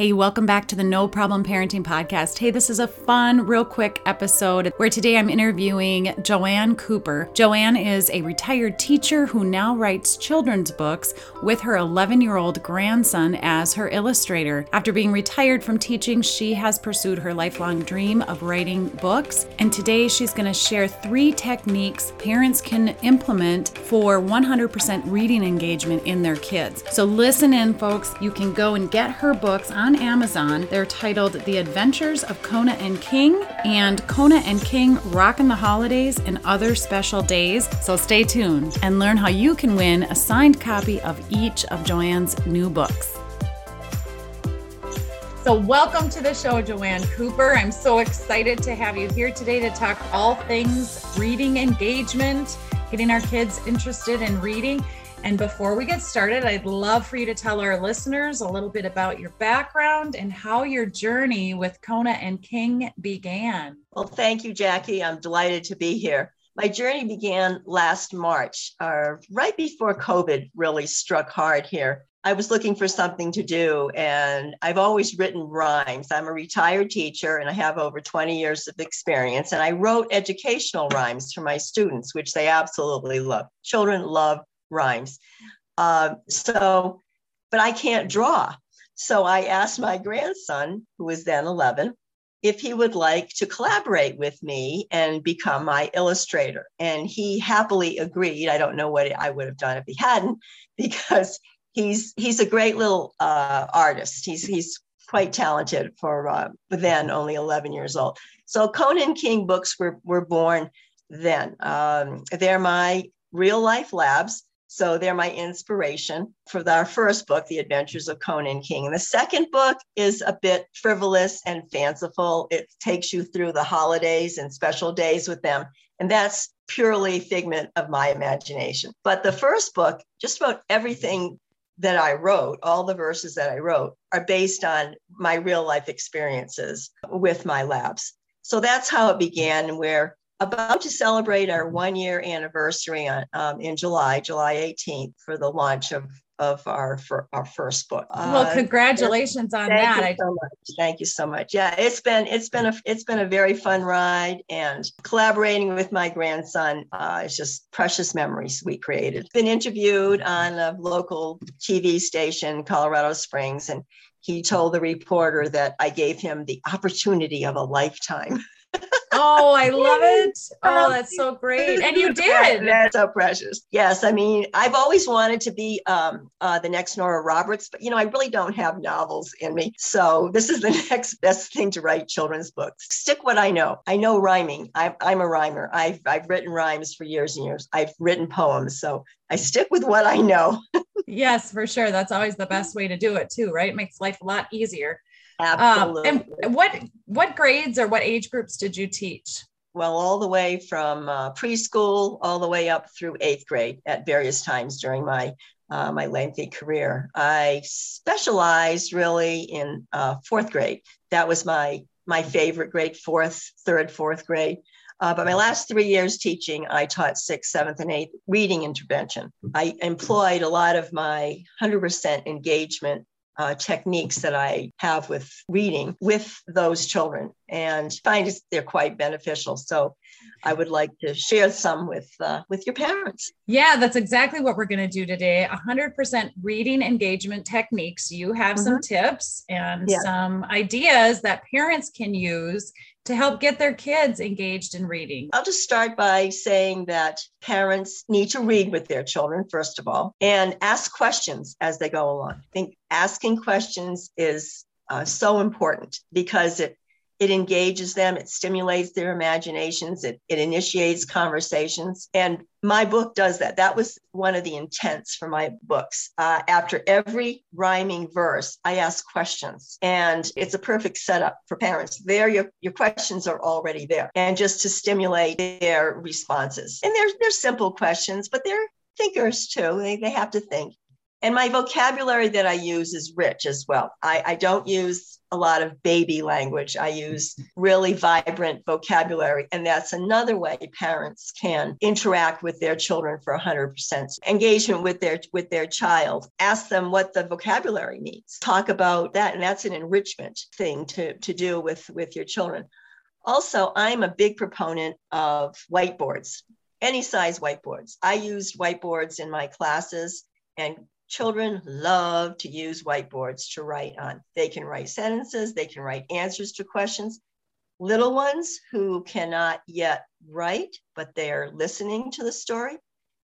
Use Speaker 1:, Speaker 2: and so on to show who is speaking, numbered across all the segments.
Speaker 1: Hey, welcome back to the No Problem Parenting Podcast. Hey, this is a fun, real quick episode where today I'm interviewing Joanne Cooper. Joanne is a retired teacher who now writes children's books with her 11 year old grandson as her illustrator. After being retired from teaching, she has pursued her lifelong dream of writing books. And today she's going to share three techniques parents can implement for 100% reading engagement in their kids. So listen in, folks. You can go and get her books on Amazon. They're titled The Adventures of Kona and King and Kona and King Rockin' the Holidays and Other Special Days. So stay tuned and learn how you can win a signed copy of each of Joanne's new books. So, welcome to the show, Joanne Cooper. I'm so excited to have you here today to talk all things reading engagement, getting our kids interested in reading. And before we get started, I'd love for you to tell our listeners a little bit about your background and how your journey with Kona and King began.
Speaker 2: Well, thank you, Jaci. I'm delighted to be here. My journey began last March, uh, right before COVID really struck hard here. I was looking for something to do, and I've always written rhymes. I'm a retired teacher, and I have over 20 years of experience. And I wrote educational rhymes for my students, which they absolutely love. Children love rhymes. Uh, so, but I can't draw. So I asked my grandson, who was then 11, if he would like to collaborate with me and become my illustrator. And he happily agreed. I don't know what I would have done if he hadn't, because he's he's a great little uh, artist. He's he's quite talented for uh, then only 11 years old. So Kona and King books were were born then. Um, they're my real life labs. So they're my inspiration for our first book, The Adventures of Kona and King. The second book is a bit frivolous and fanciful. It takes you through the holidays and special days with them. And that's purely figment of my imagination. But the first book, just about everything that I wrote, all the verses that I wrote, are based on my real life experiences with my labs. So that's how it began, where about to celebrate our one year anniversary on, um, in July, July 18th, for the launch of of our for our first book.
Speaker 1: Well, uh, congratulations on thank
Speaker 2: that. You so much. Thank you so much. Yeah, it's been it's been a it's been a very fun ride, and collaborating with my grandson uh, is just precious memories we created. Been interviewed on a local TV station, Colorado Springs, and he told the reporter that I gave him the opportunity of a lifetime.
Speaker 1: Oh, I love it. Oh, that's so great. And you did.
Speaker 2: That's so precious. Yes. I mean, I've always wanted to be um, uh, the next Nora Roberts, but you know, I really don't have novels in me. So this is the next best thing to write children's books. Stick what I know. I know rhyming. I, I'm a rhymer. I've, I've written rhymes for years and years. I've written poems. So I stick with what I know.
Speaker 1: yes, for sure. That's always the best way to do it too, right? It makes life a lot easier.
Speaker 2: Absolutely.
Speaker 1: Um, and what what grades or what age groups did you teach?
Speaker 2: Well, all the way from uh, preschool all the way up through eighth grade at various times during my uh, my lengthy career. I specialized really in uh, fourth grade. That was my my favorite grade, fourth, third, fourth grade. Uh, but my last three years teaching, I taught sixth, seventh, and eighth reading intervention. I employed a lot of my 100% engagement uh, techniques that I have with reading with those children and find they're quite beneficial. So I would like to share some with uh, with your parents.
Speaker 1: Yeah, that's exactly what we're going to do today. 100% reading engagement techniques. You have mm-hmm. some tips and yeah. some ideas that parents can use to help get their kids engaged in reading?
Speaker 2: I'll just start by saying that parents need to read with their children, first of all, and ask questions as they go along. I think asking questions is uh, so important because it it engages them, it stimulates their imaginations, it, it initiates conversations. And my book does that. That was one of the intents for my books. Uh, after every rhyming verse, I ask questions, and it's a perfect setup for parents. There, your, your questions are already there, and just to stimulate their responses. And they're, they're simple questions, but they're thinkers too. They, they have to think. And my vocabulary that I use is rich as well. I, I don't use a lot of baby language. I use really vibrant vocabulary. And that's another way parents can interact with their children for 100% engagement with their with their child. Ask them what the vocabulary means. Talk about that. And that's an enrichment thing to, to do with, with your children. Also, I'm a big proponent of whiteboards, any size whiteboards. I used whiteboards in my classes and children love to use whiteboards to write on. They can write sentences, they can write answers to questions. Little ones who cannot yet write, but they're listening to the story,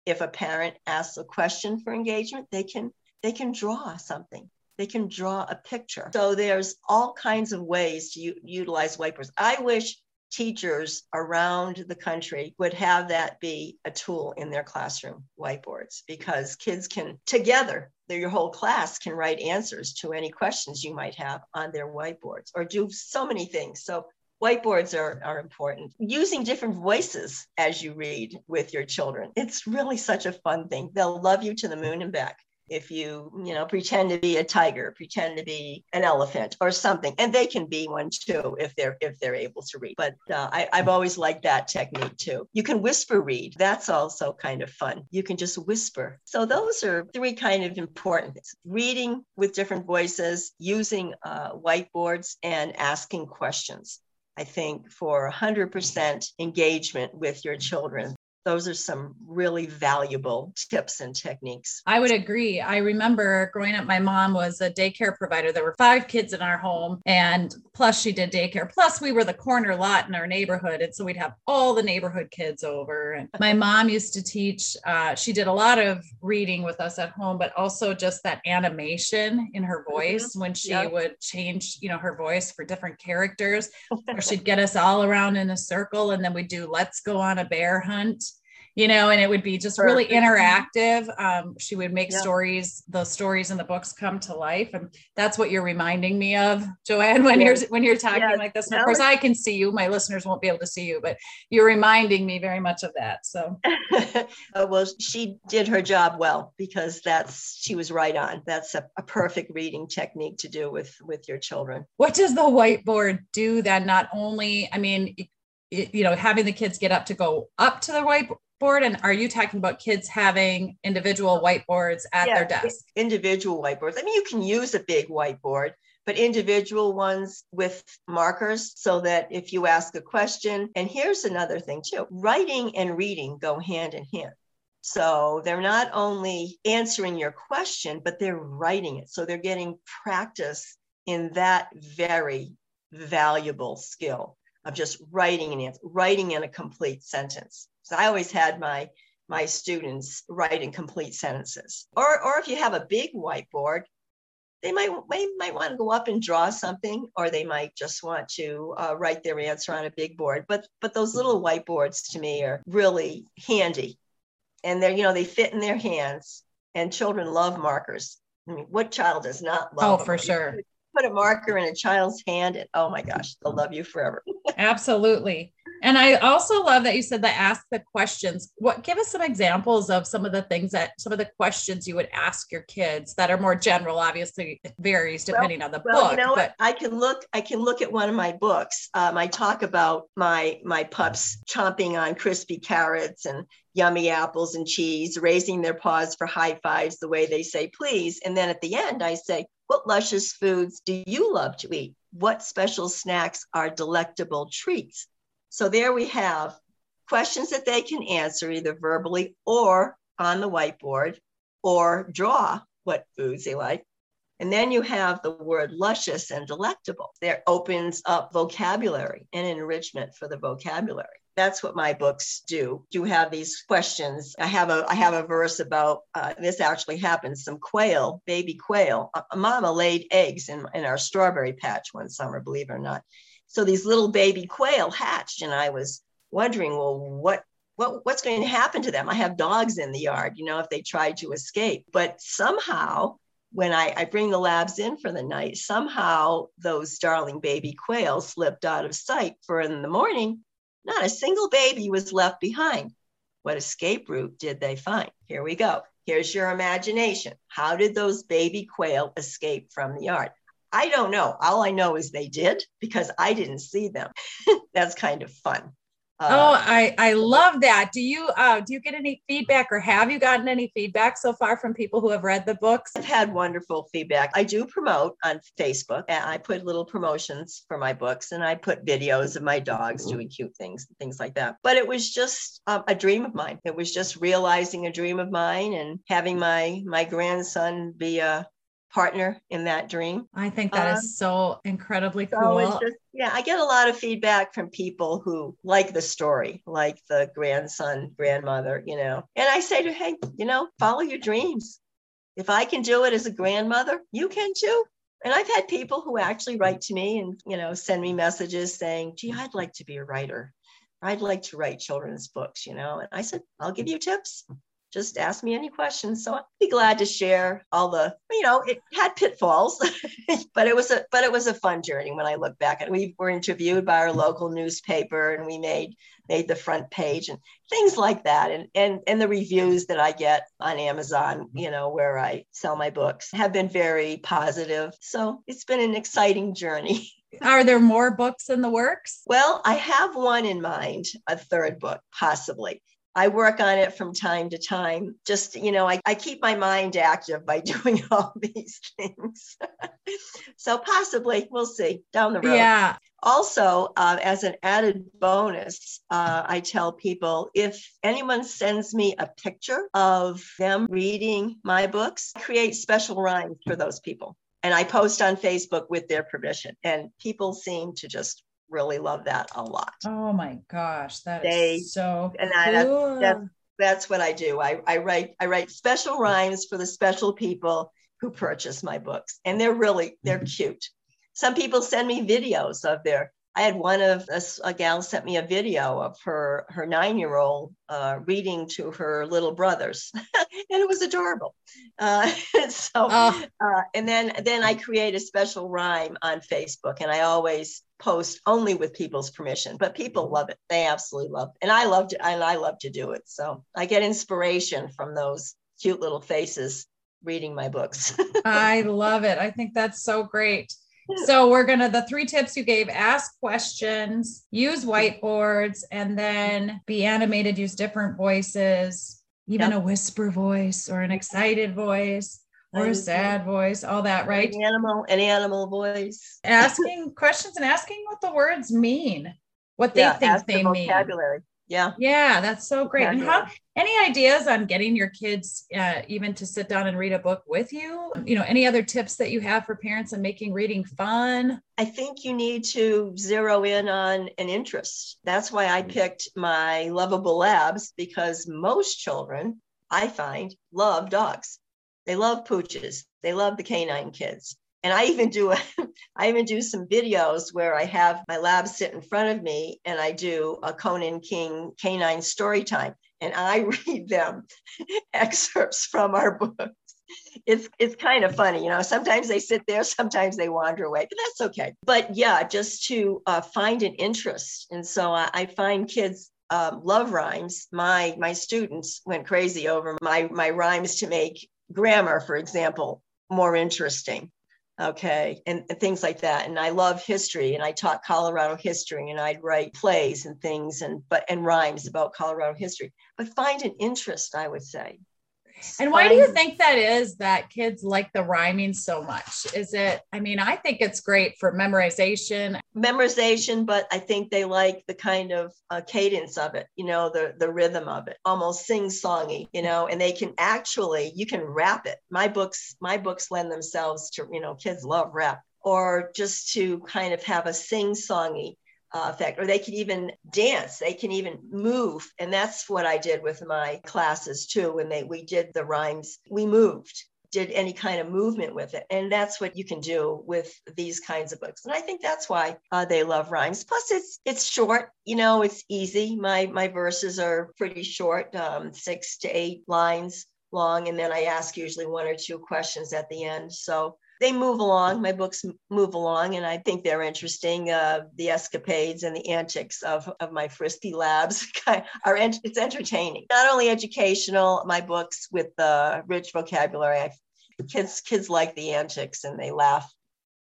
Speaker 2: if a parent asks a question for engagement, they can they can draw something. They can draw a picture. So there's all kinds of ways to u- utilize whiteboards. I wish teachers around the country would have that be a tool in their classroom whiteboards because kids can together your whole class can write answers to any questions you might have on their whiteboards or do so many things. So whiteboards are, are important. Using different voices as you read with your children it's really such a fun thing. They'll love you to the moon and back if you you know pretend to be a tiger pretend to be an elephant or something and they can be one too if they're if they're able to read but uh, I, i've always liked that technique too. You can whisper read that's also kind of fun. You can just whisper. So those are three kind of important things reading with different voices using uh, whiteboards and asking questions. I think for 100% engagement with your children, those are some really valuable tips and techniques.
Speaker 1: I would agree. I remember growing up, my mom was a daycare provider. There were five kids in our home, and plus she did daycare. Plus, we were the corner lot in our neighborhood. And so we'd have all the neighborhood kids over. And my mom used to teach, uh, she did a lot of reading with us at home, but also just that animation in her mm-hmm. voice mm-hmm. when she yep. would change, you know, her voice for different characters, or she'd get us all around in a circle and then we'd do let's go on a bear hunt you know, and it would be just really interactive. Um, she would make yeah. stories, those stories in the books come to life. And that's what you're reminding me of, Joanne, when you're when you're talking yeah. like this. And of course, I can see you. My listeners won't be able to see you, but you're reminding me very much of that. So
Speaker 2: oh, well, she did her job well because that's she was right on. That's a, a perfect reading technique to do with with your children.
Speaker 1: What does the whiteboard do then? Not only, I mean, you know having the kids get up to go up to the whiteboard whiteboard? And are you talking about kids having individual whiteboards at yeah, their desk?
Speaker 2: Individual whiteboards. I mean, you can use a big whiteboard, but individual ones with markers so that if you ask a question, and here's another thing too writing and reading go hand in hand. So they're not only answering your question, but they're writing it. So they're getting practice in that very valuable skill of just writing an answer, writing in a complete sentence. So I always had my my students write in complete sentences. Or or if you have a big whiteboard, they might they might want to go up and draw something, or they might just want to uh, write their answer on a big board. But but those little whiteboards to me are really handy, and they're you know they fit in their hands. And children love markers. I mean, what child does not love?
Speaker 1: Oh, for sure.
Speaker 2: Put a marker in a child's hand, and oh my gosh, they'll love you forever.
Speaker 1: Absolutely. And I also love that you said that ask the questions. What give us some examples of some of the things that some of the questions you would ask your kids that are more general. Obviously, it varies depending well, on the well, book.
Speaker 2: You know but- I can look. I can look at one of my books. Um, I talk about my my pups chomping on crispy carrots and yummy apples and cheese, raising their paws for high fives the way they say please. And then at the end, I say, "What luscious foods do you love to eat? What special snacks are delectable treats?" So there we have questions that they can answer either verbally or on the whiteboard or draw what foods they like. And then you have the word luscious and delectable. There opens up vocabulary and enrichment for the vocabulary. That's what my books do. Do have these questions. I have a I have a verse about uh, this actually happened. Some quail, baby quail. A, a mama laid eggs in, in our strawberry patch one summer, believe it or not. So these little baby quail hatched, and I was wondering, well, what what, what's going to happen to them? I have dogs in the yard, you know, if they try to escape. But somehow, when I, I bring the labs in for the night, somehow those darling baby quails slipped out of sight. For in the morning, not a single baby was left behind. What escape route did they find? Here we go. Here's your imagination. How did those baby quail escape from the yard? I don't know. All I know is they did because I didn't see them. That's kind of fun.
Speaker 1: Uh, oh, I I love that. Do you uh, do you get any feedback, or have you gotten any feedback so far from people who have read the books?
Speaker 2: I've had wonderful feedback. I do promote on Facebook, and I put little promotions for my books, and I put videos of my dogs doing cute things, and things like that. But it was just um, a dream of mine. It was just realizing a dream of mine, and having my my grandson be a partner in that dream.
Speaker 1: I think that um, is so incredibly so cool.
Speaker 2: Just, yeah, I get a lot of feedback from people who like the story, like the grandson, grandmother, you know. And I say to, hey, you know, follow your dreams. If I can do it as a grandmother, you can too. And I've had people who actually write to me and, you know, send me messages saying, gee, I'd like to be a writer. I'd like to write children's books, you know. And I said, I'll give you tips just ask me any questions. So I'd be glad to share all the, you know, it had pitfalls, but it was a but it was a fun journey when I look back. And we were interviewed by our local newspaper and we made made the front page and things like that. And and and the reviews that I get on Amazon, you know, where I sell my books have been very positive. So it's been an exciting journey.
Speaker 1: Are there more books in the works?
Speaker 2: Well, I have one in mind, a third book, possibly. I work on it from time to time. Just, you know, I, I keep my mind active by doing all these things. so possibly we'll see down the road.
Speaker 1: Yeah.
Speaker 2: Also, uh, as an added bonus, uh, I tell people if anyone sends me a picture of them reading my books, I create special rhymes for those people. And I post on Facebook with their permission. And people seem to just really love that a lot.
Speaker 1: Oh my gosh, that they, is so and
Speaker 2: I, cool. that's, that's what I do. I, I write I write special rhymes for the special people who purchase my books, and they're really they're mm-hmm. cute. Some people send me videos of their I had one of a, a gal sent me a video of her her nine year old uh, reading to her little brothers, and it was adorable. Uh, so, oh. uh, and then then I create a special rhyme on Facebook, and I always post only with people's permission. But people love it; they absolutely love, it. and I love to and I love to do it. So I get inspiration from those cute little faces reading my books.
Speaker 1: I love it. I think that's so great so we're gonna the three tips you gave ask questions use whiteboards and then be animated use different voices even yep. a whisper voice or an excited voice or a sad voice all that right?
Speaker 2: any animal any animal voice.
Speaker 1: Asking questions and asking what the words mean what they yeah, think they mean.
Speaker 2: vocabulary yeah.
Speaker 1: Yeah that's so great. And how any ideas on getting your kids uh, even to sit down and read a book with you? You know any other tips that you have for parents on making reading fun?
Speaker 2: I think you need to zero in on an interest. That's why i picked my lovable labs because most children i find love dogs. They love pooches. They love the canine kids and I even do a, I even do some videos where I have my lab sit in front of me and I do a Kona and King canine story time and I read them excerpts from our books. It's it's kind of funny, you know. Sometimes they sit there, sometimes they wander away, but that's okay. But yeah, just to uh, find an interest, and so I, I find kids um, love rhymes. My my students went crazy over my my rhymes to make grammar, for example, more interesting okay and, and, things like that and i love history and i taught colorado history and i'd write plays and things and but and rhymes about colorado history. But find an interest i would say
Speaker 1: and why do you think that is that kids like the rhyming so much? Is it, I mean, I think it's great for memorization.
Speaker 2: Memorization, but I think they like the kind of uh, cadence of it, you know, the, the rhythm of it, almost sing songy, you know, and they can actually, you can rap it. My books, my books lend themselves to, you know, kids love rap or just to kind of have a sing songy uh, effect, or they can even dance. They can even move, and that's what I did with my classes too. When they we did the rhymes, we moved, did any kind of movement with it, and that's what you can do with these kinds of books. And I think that's why uh, they love rhymes. Plus, it's it's short. You know, it's easy. My my verses are pretty short, um, six to eight lines long, and then I ask usually one or two questions at the end. So they move along. My books move along, and I think they're interesting. Uh, the escapades and the antics of, of my frisky labs are it's entertaining. Not only educational, my books with the rich vocabulary. I, kids kids like the antics, and they laugh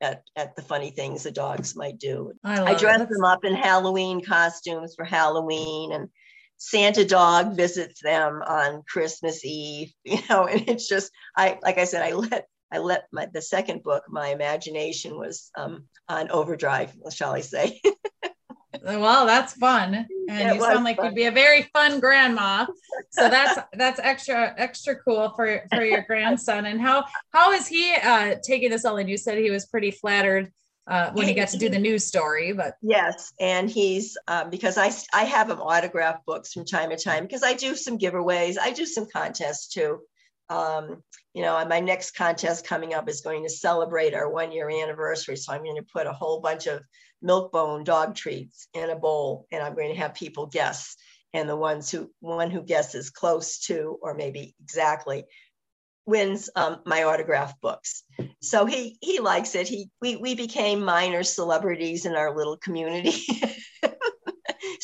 Speaker 2: at, at the funny things the dogs might do. I, I dress them up in Halloween costumes for Halloween, and Santa dog visits them on Christmas Eve. You know, and it's just I like I said, I let I let my the second book, my imagination was um, on overdrive, shall I say?
Speaker 1: well, that's fun, and it you sound like fun. you'd be a very fun grandma. So that's that's extra extra cool for for your grandson. And how how is he uh, taking this all? And you said he was pretty flattered uh, when he got to do the news story. But
Speaker 2: yes, and he's um, because I I have him autograph books from time to time because I do some giveaways. I do some contests too. Um, you know, my next contest coming up is going to celebrate our one year anniversary. So I'm going to put a whole bunch of Milk-Bone dog treats in a bowl and I'm going to have people guess. And the ones who, one who guesses close to, or maybe exactly, wins um, my autograph books. So he he likes it. He we we became minor celebrities in our little community.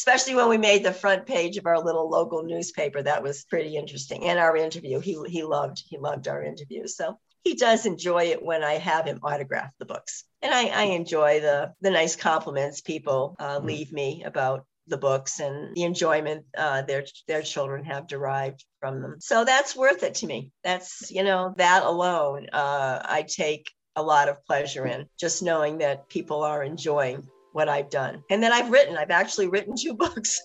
Speaker 2: especially when we made the front page of our little local newspaper. That was pretty interesting. And our interview, he he loved he loved our interview. So he does enjoy it when I have him autograph the books, and I, I enjoy the the nice compliments people uh, mm-hmm. leave me about the books and the enjoyment uh, their their children have derived from them. So that's worth it to me. That's you know that alone uh, I take a lot of pleasure in just knowing that people are enjoying what I've done. And then I've written, I've actually written two books.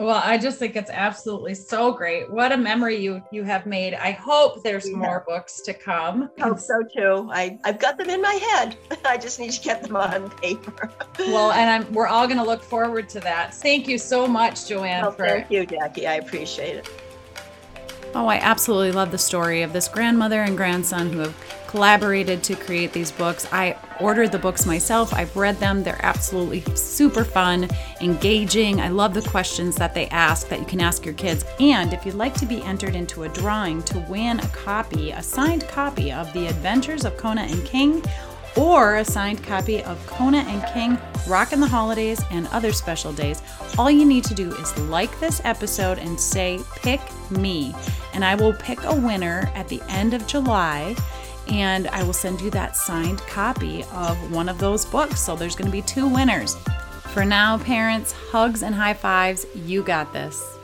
Speaker 1: well, I just think it's absolutely so great. What a memory you you have made. I hope there's yeah. more books to come.
Speaker 2: I hope so too. I, I've got them in my head. I just need to get them on paper.
Speaker 1: well, and I'm we're all gonna look forward to that. Thank you so much, Joanne.
Speaker 2: Well, for... Thank you, Jaci. I appreciate it.
Speaker 1: Oh, I absolutely love the story of this grandmother and grandson who have collaborated to create these books. I ordered the books myself. I've read them. They're absolutely super fun, engaging. I love the questions that they ask that you can ask your kids. And if you'd like to be entered into a drawing to win a copy, a signed copy of The Adventures of Kona and King, or a signed copy of Kona and King Rockin' the Holidays and other special days, all you need to do is like this episode and say, Pick me. And I will pick a winner at the end of July and I will send you that signed copy of one of those books. So there's going to be two winners. For now, parents, hugs and high fives. You got this.